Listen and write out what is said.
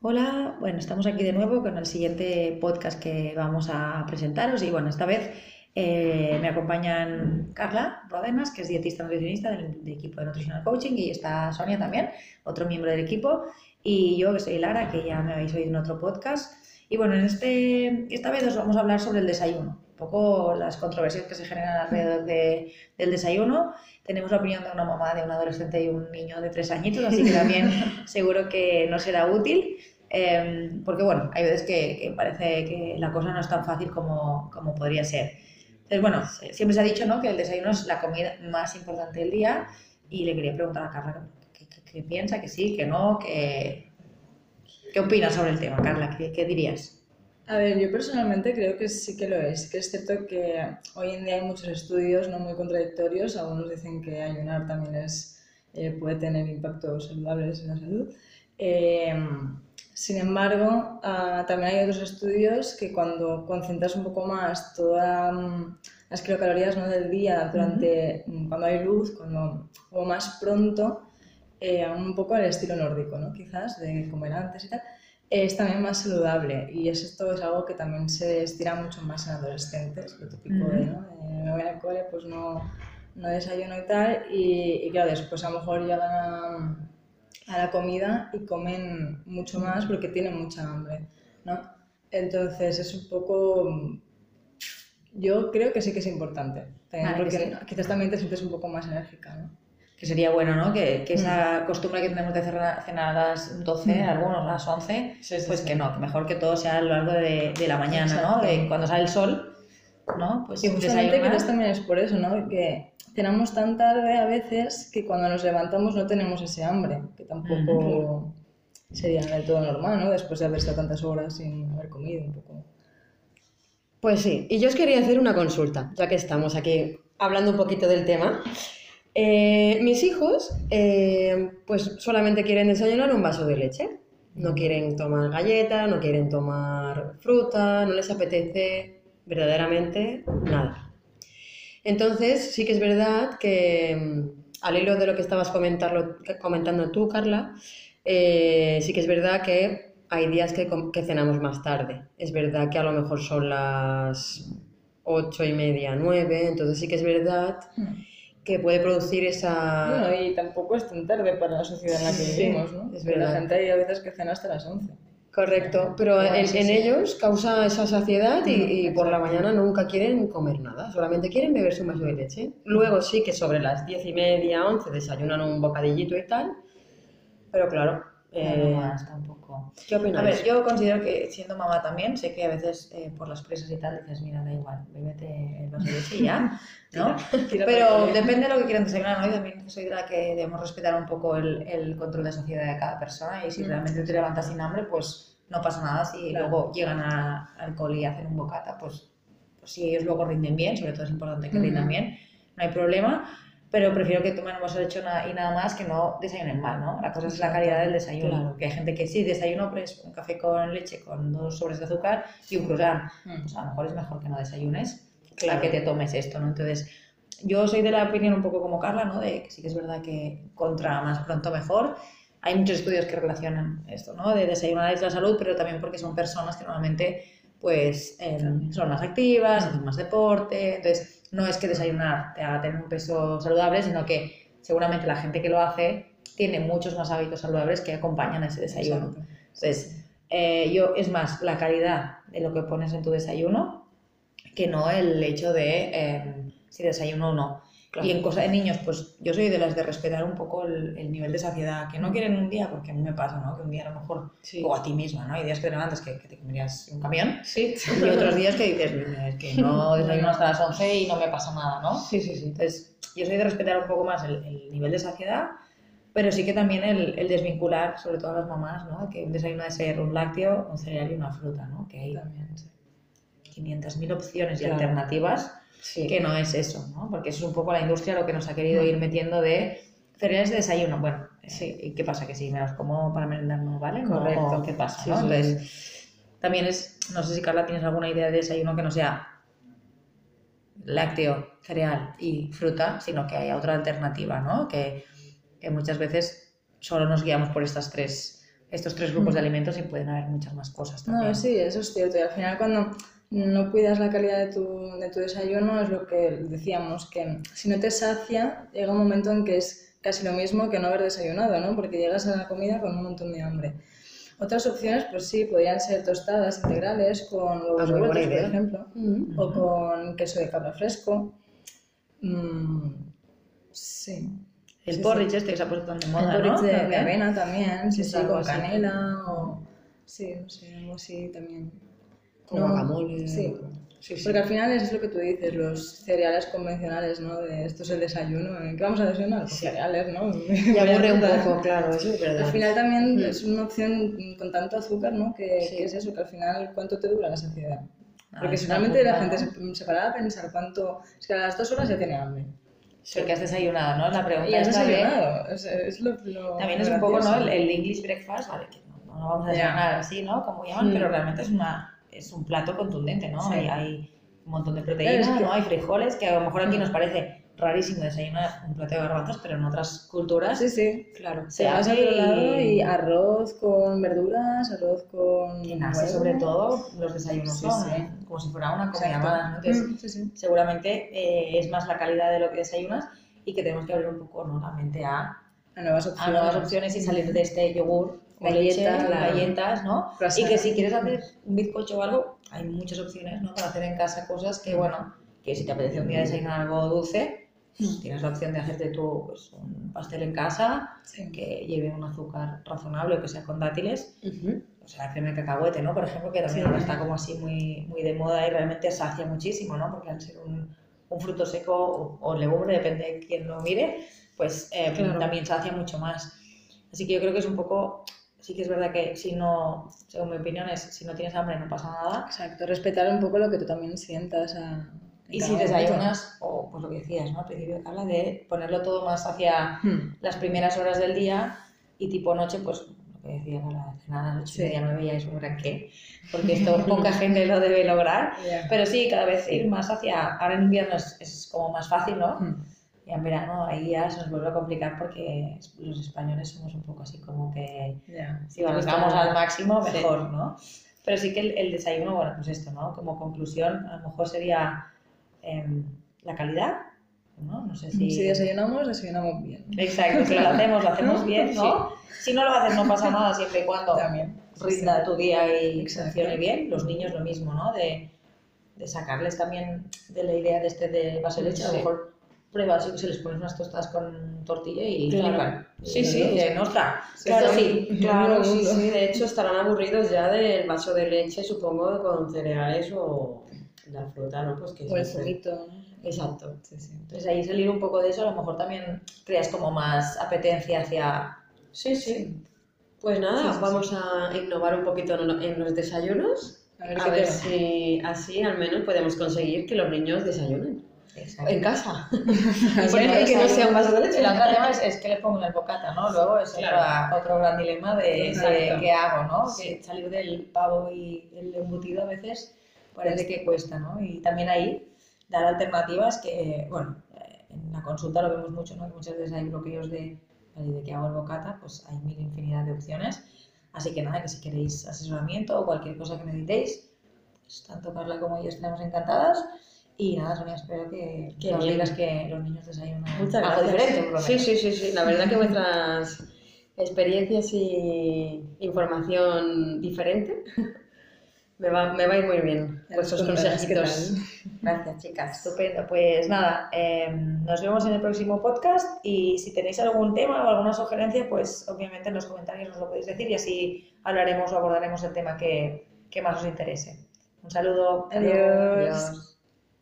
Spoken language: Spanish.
Hola, bueno, estamos aquí de nuevo con el siguiente podcast que vamos a presentaros y bueno, esta vez eh, me acompañan Carla Rodenas, que es dietista nutricionista del, del, equipo de Nutritional Coaching y está Sonia también, otro miembro del equipo, y yo que soy Lara, que ya me habéis oído en otro podcast. Y bueno, en este, esta vez os vamos a hablar sobre el desayuno, un poco las controversias que se generan alrededor de, del desayuno. Tenemos la opinión de una mamá, de un adolescente y un niño de tres añitos, así que también seguro que no será útil. Eh, porque bueno, hay veces que, que, parece que la cosa no es tan fácil como, como podría ser. Entonces, bueno, siempre se ha dicho ¿no? que el desayuno es la comida más importante del día y le quería preguntar a Carla qué, piensa, que sí, que no, que... ¿Qué opinas sobre el tema, Carla? ¿Qué, ¿Qué, dirías? A ver, yo personalmente creo que sí que lo es, que es cierto que hoy en día hay muchos estudios no muy contradictorios, algunos dicen que ayunar también es, eh, puede tener impactos saludables en la salud. Eh, sin embargo, uh, también hay otros estudios que cuando concentras un poco más todas um, las kilocalorías ¿no? del día durante uh -huh. cuando hay luz, cuando o más pronto, eh, un poco al estilo nórdico, ¿no? quizás, de comer antes y tal, es también más saludable. Y es, esto es algo que también se estira mucho más en adolescentes, lo típico uh -huh. de, ¿no? Eh, me voy al cole, pues no, no desayuno y tal, y, y claro, después a lo mejor llegan a a la comida y comen mucho más porque tienen mucha hambre, ¿no? Entonces es un poco... Yo creo que sí que es importante, vale, porque sí. quizás también te sientes un poco más enérgica, ¿no? Que sería bueno, ¿no? Que, que esa mm. costumbre que tenemos de cenar, cenar a las 12, mm. algunos a las 11, sí, sí, pues que no, que mejor que todo sea a lo largo de, de la mañana, Exacto. ¿no? De cuando sale el sol, ¿no? Pues y justamente quizás también es por eso, ¿no? Que cenamos tan tarde a veces que cuando nos levantamos no tenemos ese hambre, que tampoco sería del todo normal, ¿no? Después de haber estado tantas horas sin haber comido un poco. Pues sí, y yo os quería hacer una consulta, ya que estamos aquí hablando un poquito del tema. Eh, mis hijos, eh, pues solamente quieren desayunar un vaso de leche. No quieren tomar galleta, no quieren tomar fruta, no les apetece verdaderamente nada. Entonces, sí que es verdad que mm, al hilo de lo que estabas comentando tú, Carla, eh, sí que es verdad que hay días que, que, cenamos más tarde. Es verdad que a lo mejor son las ocho y media, nueve, entonces sí que es verdad que puede producir esa... Bueno, y tampoco es tan tarde para la sociedad en la que sí, vivimos, ¿no? Es verdad. La gente hay a veces que cena hasta las once. Correcto, pero en, en, ellos causa esa saciedad y, y, por la mañana nunca quieren comer nada, solamente quieren beberse un vaso de leche. Luego sí que sobre las diez y media, once desayunan un bocadillito y tal, pero claro, eh, no más tampoco. ¿Qué opinas? A ver, yo considero que siendo mamá también, sé que a veces eh, por las presas y tal dices, mira, da igual, bébete el vaso de leche ya, ¿no? Pero depende de lo que quieran desayunar, ¿no? Y también soy de la que debemos respetar un poco el, el control de saciedad de cada persona y si mm. realmente te levantas sin hambre, pues no pasa nada. Si claro. luego llegan a, al cole y hacen un bocata, pues, pues si ellos luego rinden bien, sobre todo es importante que rindan mm. bien, no hay problema pero prefiero que tomen un vaso de leche y nada más que no desayunen mal, ¿no? La cosa es la calidad del desayuno. Claro. Que hay gente que sí desayuno pues, un café con leche con dos sobres de azúcar y un croissant. Mm. Pues a lo mejor es mejor que no desayunes claro. que te tomes esto, ¿no? Entonces, yo soy de la opinión un poco como Carla, ¿no? De que sí que es verdad que contra más pronto mejor. Hay muchos estudios que relacionan esto, ¿no? De desayunar es la salud, pero también porque son personas que normalmente pues eh, son más activas, hacen más deporte, entonces no es que desayunar te haga tener un peso saludable, sino que seguramente la gente que lo hace tiene muchos más hábitos saludables que acompañan a ese desayuno. Exacto. Entonces, eh, yo, es más la calidad de lo que pones en tu desayuno que no el hecho de eh, si desayuno o no. Claro. Y en, cosa, en niños, pues yo soy de las de respetar un poco el, el, nivel de saciedad, que no quieren un día, porque a mí me pasa, ¿no? Que un día a lo mejor, sí. o a ti misma, ¿no? Hay días que te levantas que, que te comerías un camión, sí. y otros días que dices, es que no desayuno hasta las 11 y no me pasa nada, ¿no? Sí, sí, sí. Entonces, yo soy de respetar un poco más el, el nivel de saciedad, pero sí que también el, el, desvincular, sobre todo a las mamás, ¿no? Que un desayuno debe ser un lácteo, un cereal y una fruta, ¿no? Que hay también, sí. 500.000 opciones y claro. alternativas sí. que no es eso, ¿no? Porque eso es un poco la industria lo que nos ha querido ir metiendo de cereales de desayuno. Bueno, sí. ¿y qué pasa? Que si me los como para merendar no vale, correcto. ¿Qué pasa? Sí, ¿no? Entonces, también es, no sé si Carla tienes alguna idea de desayuno que no sea lácteo, cereal y fruta, sino que haya otra alternativa, ¿no? Que, que muchas veces solo nos guiamos por estas tres estos tres grupos de alimentos y pueden haber muchas más cosas también. No, sí, eso es cierto. Y al final cuando no cuidas la calidad de tu, de tu desayuno es lo que decíamos, que si no te sacia, llega un momento en que es casi lo mismo que no haber desayunado, ¿no? Porque llegas a la comida con un montón de hambre. Otras opciones, pues sí, podrían ser tostadas integrales con huevos Ah, revueltos, por ejemplo, Mm. o con queso de cabra fresco. Mm, sí. El Sí, porridge este que se ha puesto tan de El moda, porridge ¿no? de, avena también, sí, Es sí, con así. canela o... Sí, no sé, algo así también. Con No, guacamole. Sí, Sí, sí. porque al final es lo que tú dices, los cereales convencionales, ¿no? De esto es el desayuno. ¿qué vamos a desayunar? Pues cereales, ¿no? Y aburre un poco, claro, eso es verdad. Al final también Mm. es una opción con tanto azúcar, ¿no? Que, Sí. que es eso, que al final, ¿cuánto te dura la saciedad? Ah, Porque si realmente la gente se, se parara a pensar cuánto... Es que a las dos horas ya tiene hambre. Porque has desayunado, ¿no? La pregunta Y has desayunado. Es, es lo, lo También es un poco, ¿no? gracioso. El, el English breakfast, vale, que no, no vamos a desayunar así, ¿no? Como llaman, Mm. pero realmente es una es un plato contundente, ¿no? Sí. Hay, hay un montón de proteínas, Claro, es que- ¿no? Hay frijoles, que a lo mejor aquí nos parece rarísimo desayunar un plato de garbanzos, pero en otras culturas, Sí, sí. claro, se hace otro lado y, y arroz con verduras, arroz con... en Asia, sobre todo, los desayunos Sí, son sí. como si fuera una comida más, ¿no? Entonces, Mm, sí, sí. seguramente eh, es más la calidad de lo que desayunas y que tenemos que abrir un poco, ¿no? La mente a A nuevas opciones. a nuevas opciones y salir de este yogur Galletas, leche, galletas, ¿no? Y que si quieres hacer un bizcocho o algo, hay muchas opciones, ¿no? Para hacer en casa cosas que, bueno, que si te apetece un día desayunar algo dulce, pues tienes la opción de hacerte tú pues, un pastel en casa Sí. que lleve un azúcar razonable o que sea con dátiles, Ujú. o sea, la crema de cacahuete, ¿no? Por ejemplo, que también Sí. ahora está como así muy, muy de moda y realmente sacia muchísimo, ¿no? Porque al ser un, un fruto seco o, o legumbre, depende de quién lo mire, pues eh, Claro. también sacia mucho más. Así que yo creo que es un poco, sí que es verdad que si no, según mi opinión, es si no tienes hambre no pasa nada. Exacto, respetar un poco lo que tú también sientas. A, Y si desayunas, o pues lo que decías, ¿no? Al principio habla de ponerlo todo más hacia Hmm. las primeras horas del día y tipo noche, pues lo que decía, la cena a las ocho y Sí. media, nueve ya es un gran qué, porque esto poca gente lo debe lograr. Ya. Pero sí, cada vez ir más hacia, ahora en invierno es, es como más fácil, ¿no? Hmm. Y en verano ahí ya se nos vuelve a complicar porque los españoles somos un poco así como que Ya. si vamos al máximo, Sí. mejor, ¿no? Pero sí que el, el desayuno, bueno, pues esto, ¿no? Como conclusión, a lo mejor sería em, la calidad, ¿no? No sé si... Si desayunamos, desayunamos bien. Exacto, si lo hacemos, lo hacemos bien, ¿no? Si no lo haces, no pasa nada, siempre y cuando También. rinda tu día y funcione bien. Los niños lo mismo, ¿no? De, de sacarles también de la idea de este de vaso de leche, a lo mejor pruebas y se les pones unas tostadas con tortilla y Claro. flipan. Sí, sí. dicen, ostras, Claro, esto sí. Claro, sí, de hecho estarán aburridos ya del vaso de leche, supongo, con cereales o la fruta, ¿no? Pues que O el. ¿no? Exacto. Sí, sí. Entonces ahí salir un poco de eso, a lo mejor también creas como más apetencia hacia... Sí, sí. Pues nada, vamos a innovar un poquito en lo- en los desayunos. A ver A si así al menos podemos conseguir que los niños desayunen en casa. Bueno, que y que no sea un vaso de leche. El otro tema es, es que le pongo en el bocata, ¿no? Luego es Claro. otra- otro gran dilema de, Exacto. de qué hago, ¿no? Sí. Que salir del pavo y el embutido a veces parece que cuesta, ¿no? Y también ahí dar alternativas que, bueno, eh, en la consulta lo vemos mucho, ¿no? Que muchas veces hay bloqueos de, ¿de qué hago el bocata? Pues hay mil infinidad de opciones. Así que nada, que si queréis asesoramiento o cualquier cosa que necesitéis, pues tanto Carla como yo estaremos encantadas. Y nada, Sonia, espero que Qué nos digas que los niños desayunan Muchas algo gracias. diferente, por lo Sí, menos. sí, sí, sí. La verdad que vuestras experiencias y información diferente me va, me va a ir muy bien. Vuestros qué consejitos. Gracias, chicas. Estupendo. Pues nada, eh, nos vemos en el próximo podcast y si tenéis algún tema o alguna sugerencia, pues obviamente en los comentarios nos lo podéis decir y así hablaremos o abordaremos el tema que, que más os interese. Un saludo. Adiós. Adiós.